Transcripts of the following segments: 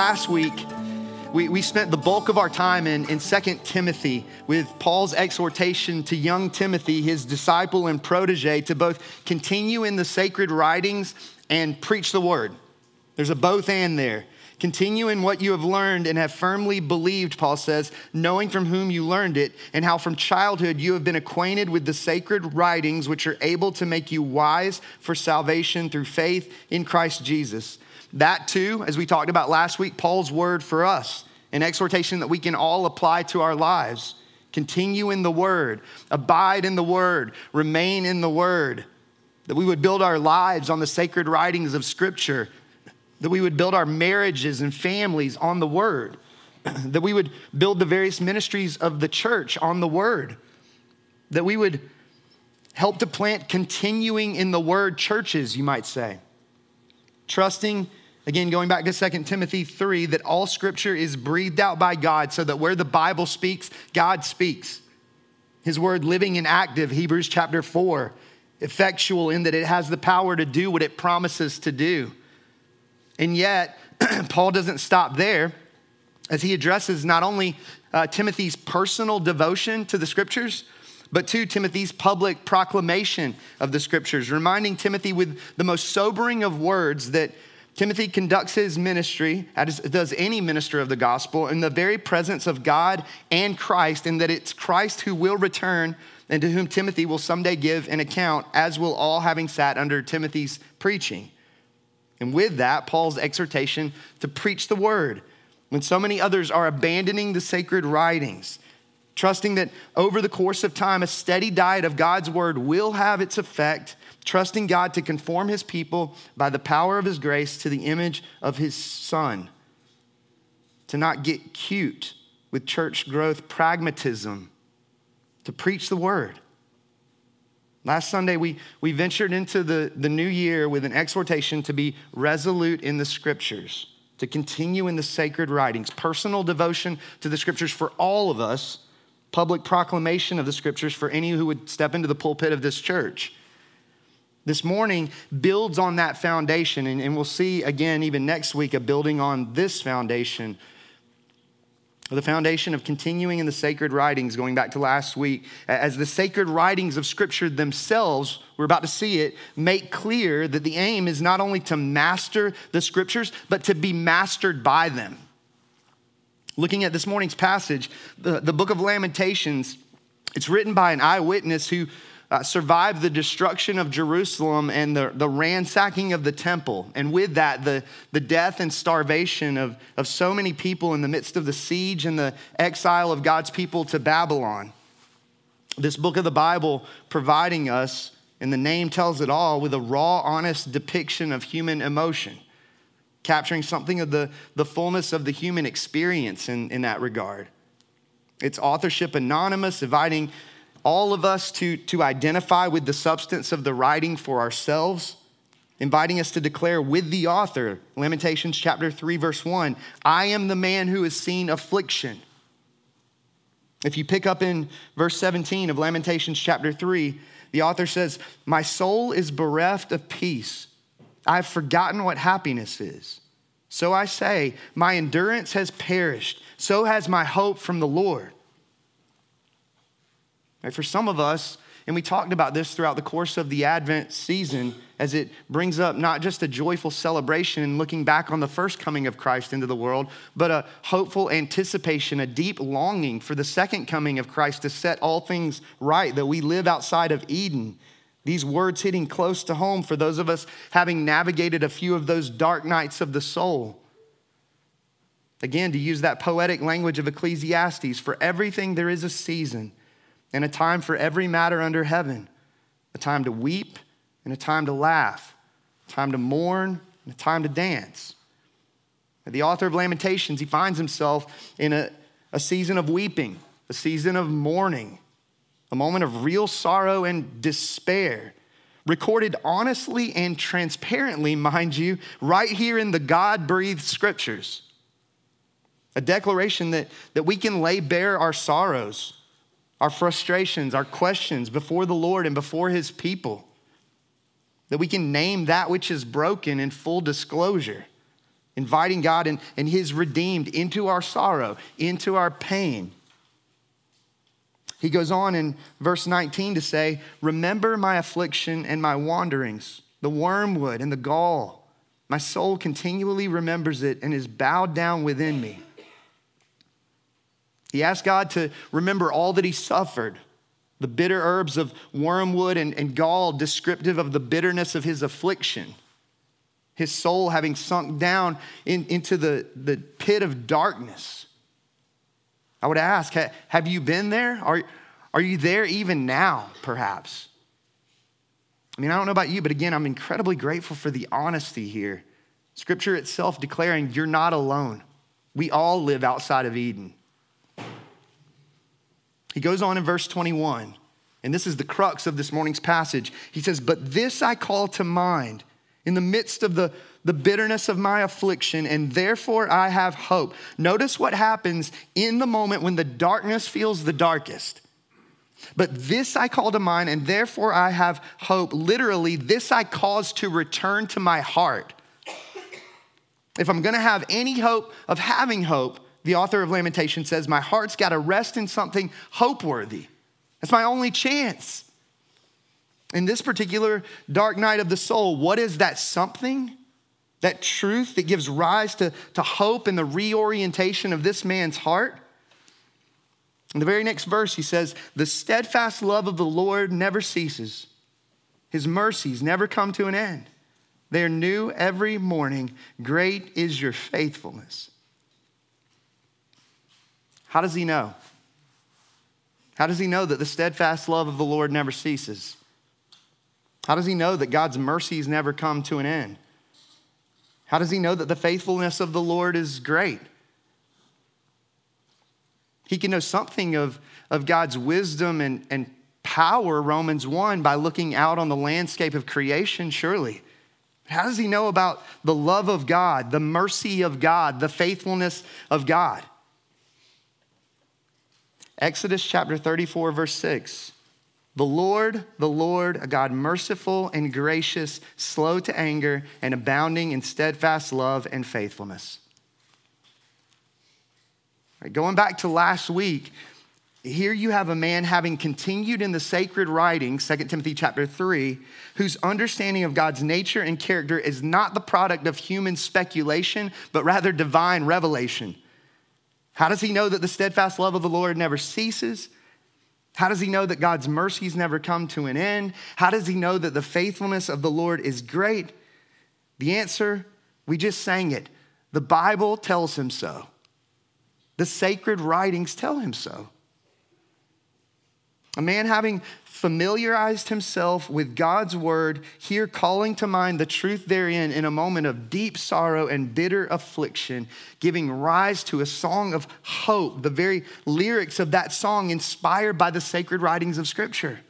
last week, we, we spent the bulk of our time in, in 2 Timothy with Paul's exhortation to young Timothy, his disciple and protege, to both continue in the sacred writings and preach the word. There's a both and there. Continue in what you have learned and have firmly believed, Paul says, knowing from whom you learned it, and how from childhood you have been acquainted with the sacred writings which are able to make you wise for salvation through faith in Christ Jesus. That too, as we talked about last week, Paul's word for us, an exhortation that we can all apply to our lives. Continue in the word, abide in the word, remain in the word. That we would build our lives on the sacred writings of Scripture, that we would build our marriages and families on the word, that we would build the various ministries of the church on the word, that we would help to plant continuing in the word churches, you might say, trusting Again, going back to 2 Timothy 3, that all scripture is breathed out by God so that where the Bible speaks, God speaks. His word living and active, Hebrews chapter 4, effectual in that it has the power to do what it promises to do. And yet, Paul doesn't stop there as he addresses not only uh, Timothy's personal devotion to the scriptures, but to Timothy's public proclamation of the scriptures, reminding Timothy with the most sobering of words that Timothy conducts his ministry, as does any minister of the gospel, in the very presence of God and Christ, and that it's Christ who will return and to whom Timothy will someday give an account, as will all having sat under Timothy's preaching. And with that, Paul's exhortation to preach the word when so many others are abandoning the sacred writings, trusting that over the course of time, a steady diet of God's word will have its effect trusting God to conform his people by the power of his grace to the image of his son, to not get cute with church growth pragmatism, to preach the word. Last Sunday, we, we ventured into the, the new year with an exhortation to be resolute in the scriptures, to continue in the sacred writings, personal devotion to the scriptures for all of us, public proclamation of the scriptures for any who would step into the pulpit of this church this morning builds on that foundation. And, and, we'll see again, even next week, a building on this foundation. The foundation of continuing in the sacred writings, going back to last week, as the sacred writings of Scripture themselves, we're about to see it, make clear that the aim is not only to master the Scriptures, but to be mastered by them. Looking at this morning's passage, the, the book of Lamentations, it's written by an eyewitness who uh, survived the destruction of Jerusalem and the, the ransacking of the temple. And with that, the, the death and starvation of, of so many people in the midst of the siege and the exile of God's people to Babylon. This book of the Bible providing us, and the name tells it all, with a raw, honest depiction of human emotion, capturing something of the, the fullness of the human experience in, in that regard. Its authorship anonymous, inviting all of us to, to identify with the substance of the writing for ourselves, inviting us to declare with the author, Lamentations chapter 3, verse 1, I am the man who has seen affliction. If you pick up in verse 17 of Lamentations chapter 3, the author says, My soul is bereft of peace. I've forgotten what happiness is. So I say, My endurance has perished. So has my hope from the Lord. Right? For some of us, and we talked about this throughout the course of the Advent season, as it brings up not just a joyful celebration and looking back on the first coming of Christ into the world, but a hopeful anticipation, a deep longing for the second coming of Christ to set all things right, that we live outside of Eden. These words hitting close to home for those of us having navigated a few of those dark nights of the soul. Again, to use that poetic language of Ecclesiastes, for everything there is a season and a time for every matter under heaven a time to weep and a time to laugh, a time to mourn and a time to dance. The author of Lamentations, he finds himself in a, a season of weeping, a season of mourning, a moment of real sorrow and despair, recorded honestly and transparently, mind you, right here in the God breathed scriptures. A declaration that, that we can lay bare our sorrows, our frustrations, our questions before the Lord and before his people. That we can name that which is broken in full disclosure, inviting God and, and his redeemed into our sorrow, into our pain. He goes on in verse 19 to say, Remember my affliction and my wanderings, the wormwood and the gall. My soul continually remembers it and is bowed down within me. He asked God to remember all that he suffered the bitter herbs of wormwood and, and gall, descriptive of the bitterness of his affliction. His soul having sunk down in, into the, the pit of darkness. I would ask, have you been there? Are, are you there even now, perhaps? I mean, I don't know about you, but again, I'm incredibly grateful for the honesty here. Scripture itself declaring you're not alone. We all live outside of Eden. He goes on in verse 21, and this is the crux of this morning's passage. He says, But this I call to mind in the midst of the, the bitterness of my affliction, and therefore I have hope. Notice what happens in the moment when the darkness feels the darkest. But this I call to mind, and therefore I have hope. Literally, this I cause to return to my heart. If I'm gonna have any hope of having hope, the author of Lamentation says, My heart's got to rest in something hope worthy. That's my only chance. In this particular dark night of the soul, what is that something? That truth that gives rise to, to hope and the reorientation of this man's heart? In the very next verse, he says, The steadfast love of the Lord never ceases, his mercies never come to an end. They are new every morning. Great is your faithfulness. How does he know? How does he know that the steadfast love of the Lord never ceases? How does he know that God's mercies never come to an end? How does he know that the faithfulness of the Lord is great? He can know something of, of God's wisdom and, and power, Romans 1, by looking out on the landscape of creation, surely. How does he know about the love of God, the mercy of God, the faithfulness of God? Exodus chapter 34, verse 6. The Lord, the Lord, a God merciful and gracious, slow to anger, and abounding in steadfast love and faithfulness. Right, going back to last week, here you have a man having continued in the sacred writings, 2 Timothy chapter 3, whose understanding of God's nature and character is not the product of human speculation, but rather divine revelation. How does he know that the steadfast love of the Lord never ceases? How does he know that God's mercies never come to an end? How does he know that the faithfulness of the Lord is great? The answer, we just sang it. The Bible tells him so. The sacred writings tell him so. A man having familiarized himself with God's word, here calling to mind the truth therein in a moment of deep sorrow and bitter affliction, giving rise to a song of hope, the very lyrics of that song inspired by the sacred writings of Scripture.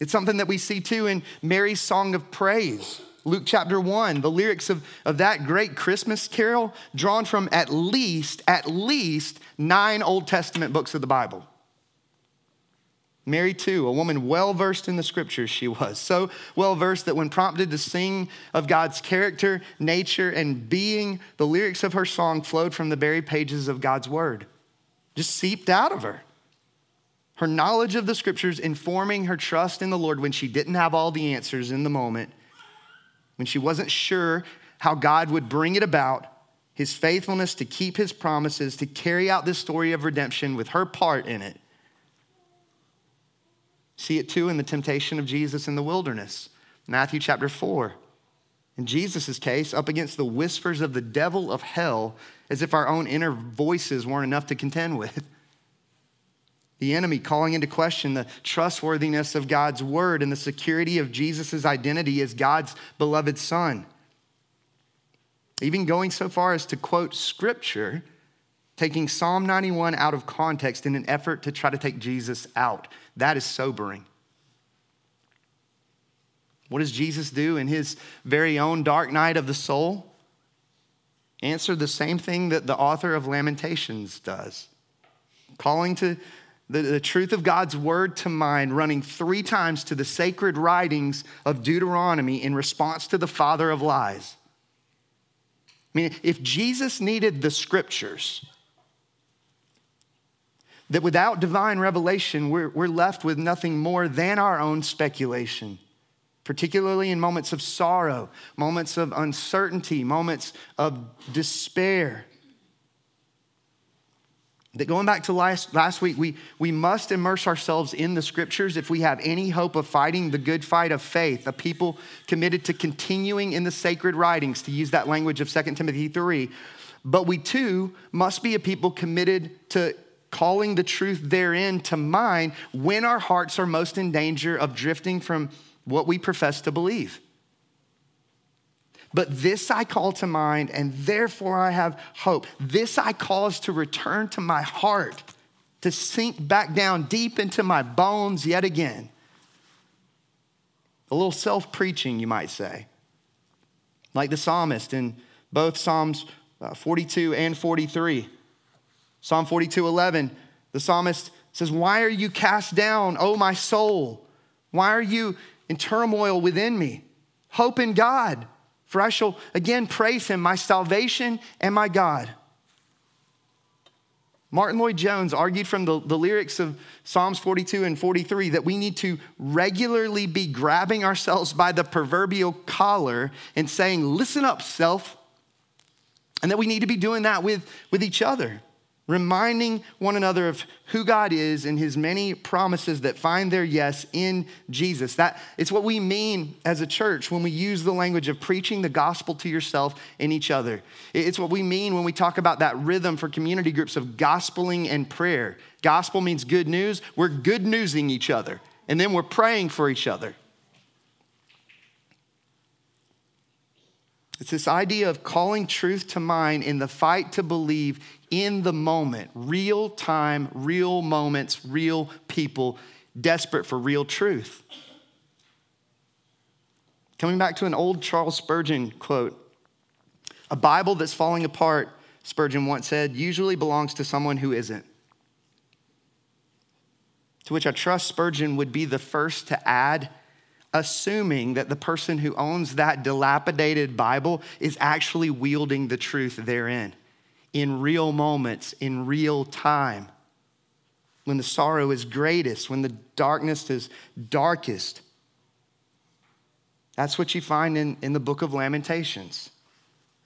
It's something that we see too in Mary's song of praise. Luke chapter 1, the lyrics of, of that great Christmas carol drawn from at least, at least nine Old Testament books of the Bible. Mary, too, a woman well versed in the scriptures, she was. So well versed that when prompted to sing of God's character, nature, and being, the lyrics of her song flowed from the very pages of God's word, just seeped out of her. Her knowledge of the scriptures informing her trust in the Lord when she didn't have all the answers in the moment, when she wasn't sure how God would bring it about, his faithfulness to keep his promises, to carry out this story of redemption with her part in it See it too in the temptation of Jesus in the wilderness, Matthew chapter 4. In Jesus' case, up against the whispers of the devil of hell, as if our own inner voices weren't enough to contend with. The enemy calling into question the trustworthiness of God's word and the security of Jesus' identity as God's beloved son. even going so far as to quote scripture, taking Psalm 91 out of context in an effort to try to take Jesus out. That is sobering. What does Jesus do in his very own dark night of the soul? Answer the same thing that the author of Lamentations does calling to the, the truth of God's word to mind, running three times to the sacred writings of Deuteronomy in response to the father of lies. I mean, if Jesus needed the scriptures, that without divine revelation, we're, we're left with nothing more than our own speculation, particularly in moments of sorrow, moments of uncertainty, moments of despair. That going back to last, last week, we, we must immerse ourselves in the scriptures if we have any hope of fighting the good fight of faith, a people committed to continuing in the sacred writings, to use that language of 2 Timothy 3. But we too must be a people committed to calling the truth therein to mind when our hearts are most in danger of drifting from what we profess to believe. But this I call to mind, and therefore I have hope. This I cause to return to my heart, to sink back down deep into my bones yet again. A little self preaching, you might say. Like the psalmist in both Psalms uh, 42 and 43. Psalm 42 11, the psalmist says, Why are you cast down, O my soul? Why are you in turmoil within me? Hope in God for I shall again praise him, my salvation and my God. Martyn Lloyd-Jones argued from the, the lyrics of Psalms 42 and 43 that we need to regularly be grabbing ourselves by the proverbial collar and saying, Listen up, self. And that we need to be doing that with, with each other reminding one another of who God is and his many promises that find their yes in Jesus. That it's what we mean as a church when we use the language of preaching the gospel to yourself and each other. It's what we mean when we talk about that rhythm for community groups of gospeling and prayer. Gospel means good news. We're good newsing each other, and then we're praying for each other. It's this idea of calling truth to mind in the fight to believe in the moment, real time, real moments, real people, desperate for real truth. Coming back to an old Charles Spurgeon quote A Bible that's falling apart, Spurgeon once said, usually belongs to someone who isn't. To which I trust Spurgeon would be the first to add assuming that the person who owns that dilapidated Bible is actually wielding the truth therein in real moments, in real time, when the sorrow is greatest, when the darkness is darkest. That's what you find in, in the book of Lamentations.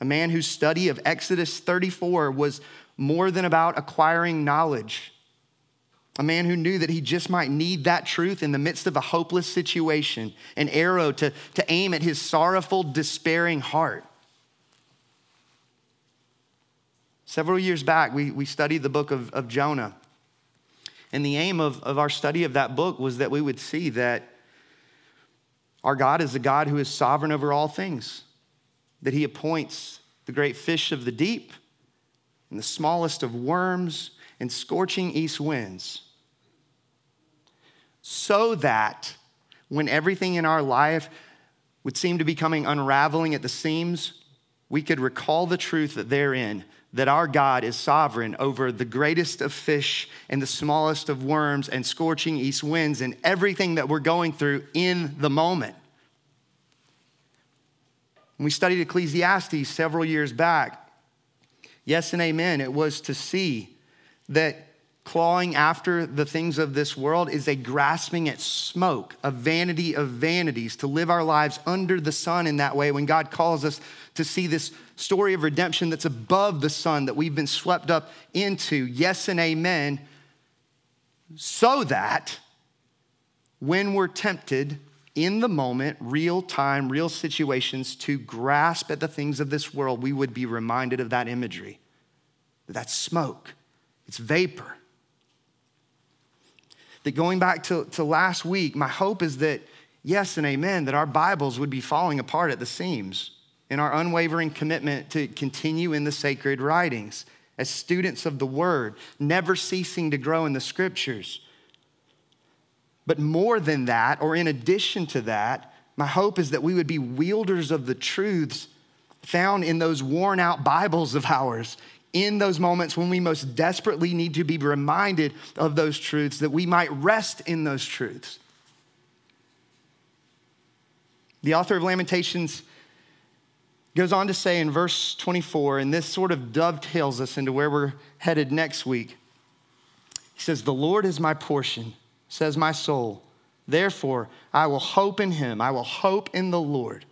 A man whose study of Exodus 34 was more than about acquiring knowledge a man who knew that he just might need that truth in the midst of a hopeless situation, an arrow to, to aim at his sorrowful, despairing heart. Several years back, we, we studied the book of, of Jonah. And the aim of, of our study of that book was that we would see that our God is a God who is sovereign over all things, that he appoints the great fish of the deep and the smallest of worms and scorching east winds so that when everything in our life would seem to be coming unraveling at the seams, we could recall the truth that therein that our God is sovereign over the greatest of fish and the smallest of worms and scorching east winds and everything that we're going through in the moment. When we studied Ecclesiastes several years back, yes and amen, it was to see that clawing after the things of this world is a grasping at smoke, a vanity of vanities, to live our lives under the sun in that way when God calls us to see this story of redemption that's above the sun that we've been swept up into. Yes and amen. So that when we're tempted in the moment, real time, real situations, to grasp at the things of this world, we would be reminded of that imagery. That's smoke, it's vapor that going back to, to last week, my hope is that, yes and amen, that our Bibles would be falling apart at the seams. In our unwavering commitment to continue in the sacred writings as students of the word, never ceasing to grow in the scriptures. But more than that, or in addition to that, my hope is that we would be wielders of the truths found in those worn out Bibles of ours, in those moments when we most desperately need to be reminded of those truths, that we might rest in those truths. The author of Lamentations goes on to say in verse 24, and this sort of dovetails us into where we're headed next week. He says, The Lord is my portion, says my soul. Therefore, I will hope in him. I will hope in the Lord.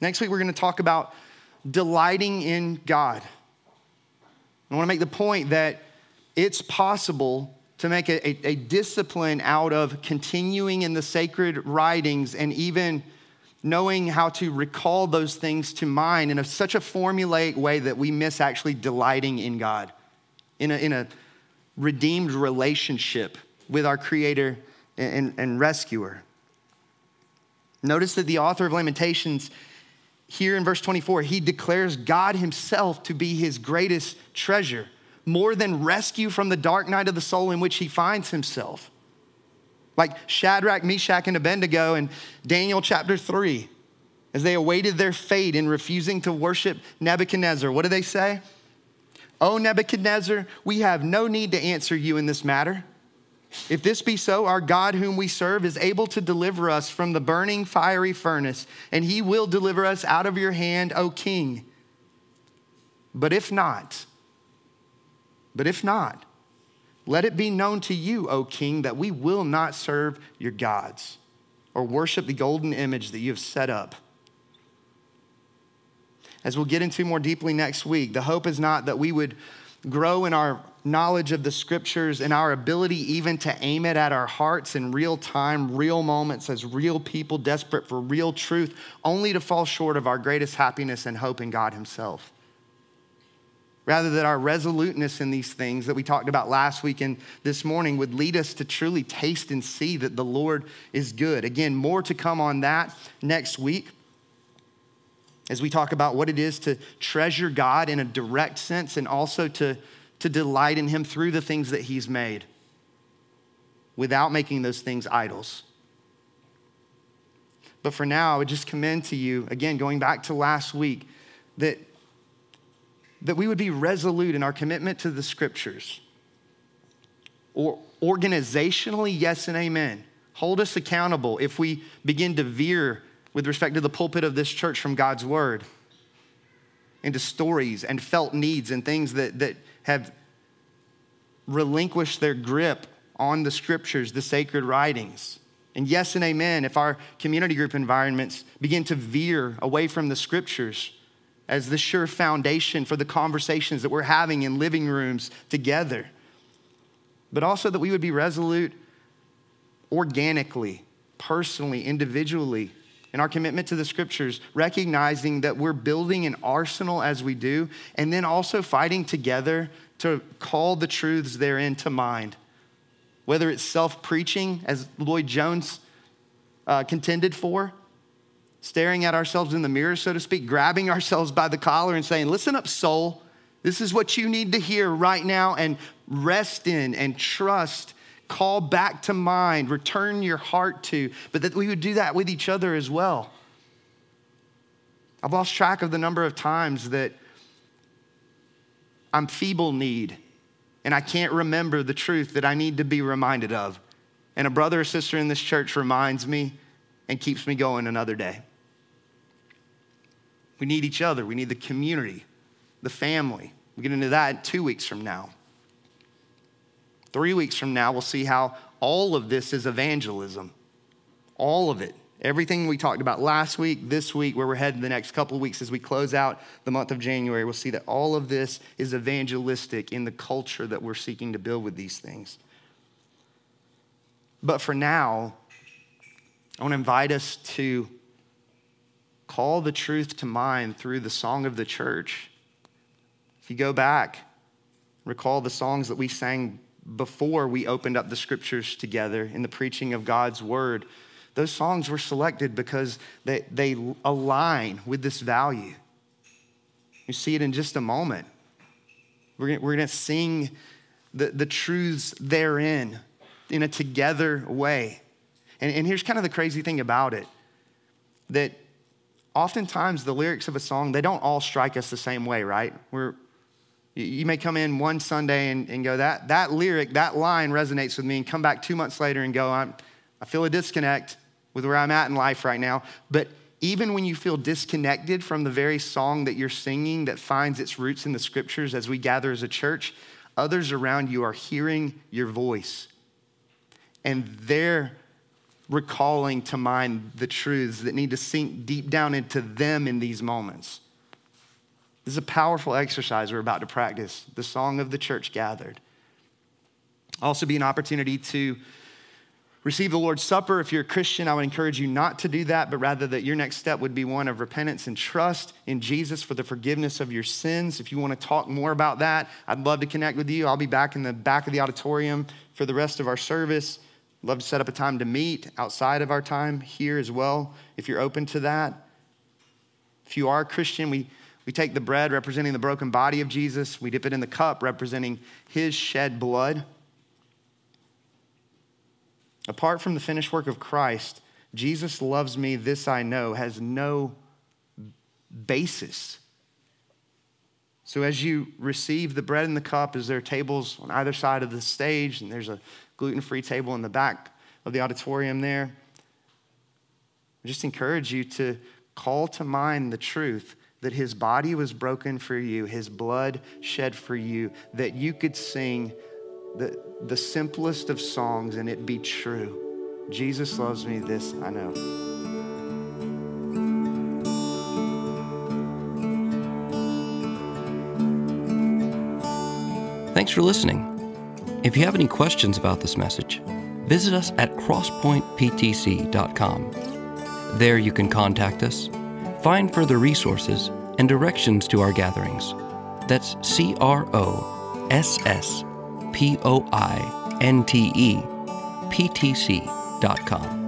Next week, we're going to talk about delighting in God. I want to make the point that it's possible to make a, a, a, discipline out of continuing in the sacred writings and even knowing how to recall those things to mind in a, such a formulaic way that we miss actually delighting in God, in a, in a redeemed relationship with our Creator and, and Rescuer. Notice that the author of Lamentations, here in verse 24, he declares God Himself to be His greatest treasure, more than rescue from the dark night of the soul in which He finds Himself like Shadrach, Meshach, and Abednego in Daniel chapter 3, as they awaited their fate in refusing to worship Nebuchadnezzar. What do they say? Oh, Nebuchadnezzar, we have no need to answer you in this matter. If this be so, our God, whom we serve, is able to deliver us from the burning fiery furnace, and he will deliver us out of your hand, O king. But if not, but if not, let it be known to you, O king, that we will not serve your gods or worship the golden image that you have set up. As we'll get into more deeply next week, the hope is not that we would grow in our knowledge of the scriptures and our ability even to aim it at our hearts in real time, real moments, as real people desperate for real truth, only to fall short of our greatest happiness and hope in God Himself. Rather, that our resoluteness in these things that we talked about last week and this morning would lead us to truly taste and see that the Lord is good. Again, more to come on that next week as we talk about what it is to treasure God in a direct sense and also to, to delight in Him through the things that He's made without making those things idols. But for now, I would just commend to you, again, going back to last week, that that we would be resolute in our commitment to the scriptures. Or organizationally, yes and amen. Hold us accountable if we begin to veer with respect to the pulpit of this church from God's word into stories and felt needs and things that, that have relinquished their grip on the scriptures, the sacred writings. And yes and amen if our community group environments begin to veer away from the scriptures as the sure foundation for the conversations that we're having in living rooms together. But also that we would be resolute organically, personally, individually, in our commitment to the scriptures, recognizing that we're building an arsenal as we do, and then also fighting together to call the truths therein to mind. Whether it's self preaching, as Lloyd Jones uh, contended for, staring at ourselves in the mirror, so to speak, grabbing ourselves by the collar and saying, Listen up, soul. This is what you need to hear right now, and rest in and trust. Call back to mind, return your heart to, but that we would do that with each other as well. I've lost track of the number of times that I'm feeble need and I can't remember the truth that I need to be reminded of. And a brother or sister in this church reminds me and keeps me going another day. We need each other. We need the community, the family. We get into that two weeks from now. Three weeks from now, we'll see how all of this is evangelism. All of it. Everything we talked about last week, this week, where we're headed the next couple of weeks as we close out the month of January, we'll see that all of this is evangelistic in the culture that we're seeking to build with these things. But for now, I want to invite us to call the truth to mind through the song of the church. If you go back, recall the songs that we sang before we opened up the scriptures together in the preaching of God's word. Those songs were selected because they, they align with this value. You see it in just a moment. We're we're gonna sing the, the truths therein in a together way. And, and here's kind of the crazy thing about it that oftentimes the lyrics of a song, they don't all strike us the same way, right? We're, you may come in one Sunday and, and go, that, that lyric, that line resonates with me, and come back two months later and go, I'm, I feel a disconnect with where I'm at in life right now. But even when you feel disconnected from the very song that you're singing that finds its roots in the scriptures as we gather as a church, others around you are hearing your voice. And they're recalling to mind the truths that need to sink deep down into them in these moments. This is a powerful exercise we're about to practice, the song of the church gathered. Also, be an opportunity to receive the Lord's Supper. If you're a Christian, I would encourage you not to do that, but rather that your next step would be one of repentance and trust in Jesus for the forgiveness of your sins. If you want to talk more about that, I'd love to connect with you. I'll be back in the back of the auditorium for the rest of our service. Love to set up a time to meet outside of our time here as well, if you're open to that. If you are a Christian, we we take the bread representing the broken body of Jesus, we dip it in the cup representing his shed blood. Apart from the finished work of Christ, Jesus loves me, this I know, has no basis. So, as you receive the bread and the cup, as there are tables on either side of the stage, and there's a gluten free table in the back of the auditorium there, I just encourage you to call to mind the truth that his body was broken for you, his blood shed for you, that you could sing the, the simplest of songs and it be true. Jesus loves me, this I know. Thanks for listening. If you have any questions about this message, visit us at crosspointptc.com. There you can contact us Find further resources and directions to our gatherings. That's C R O S S P O I N T E P T C dot com.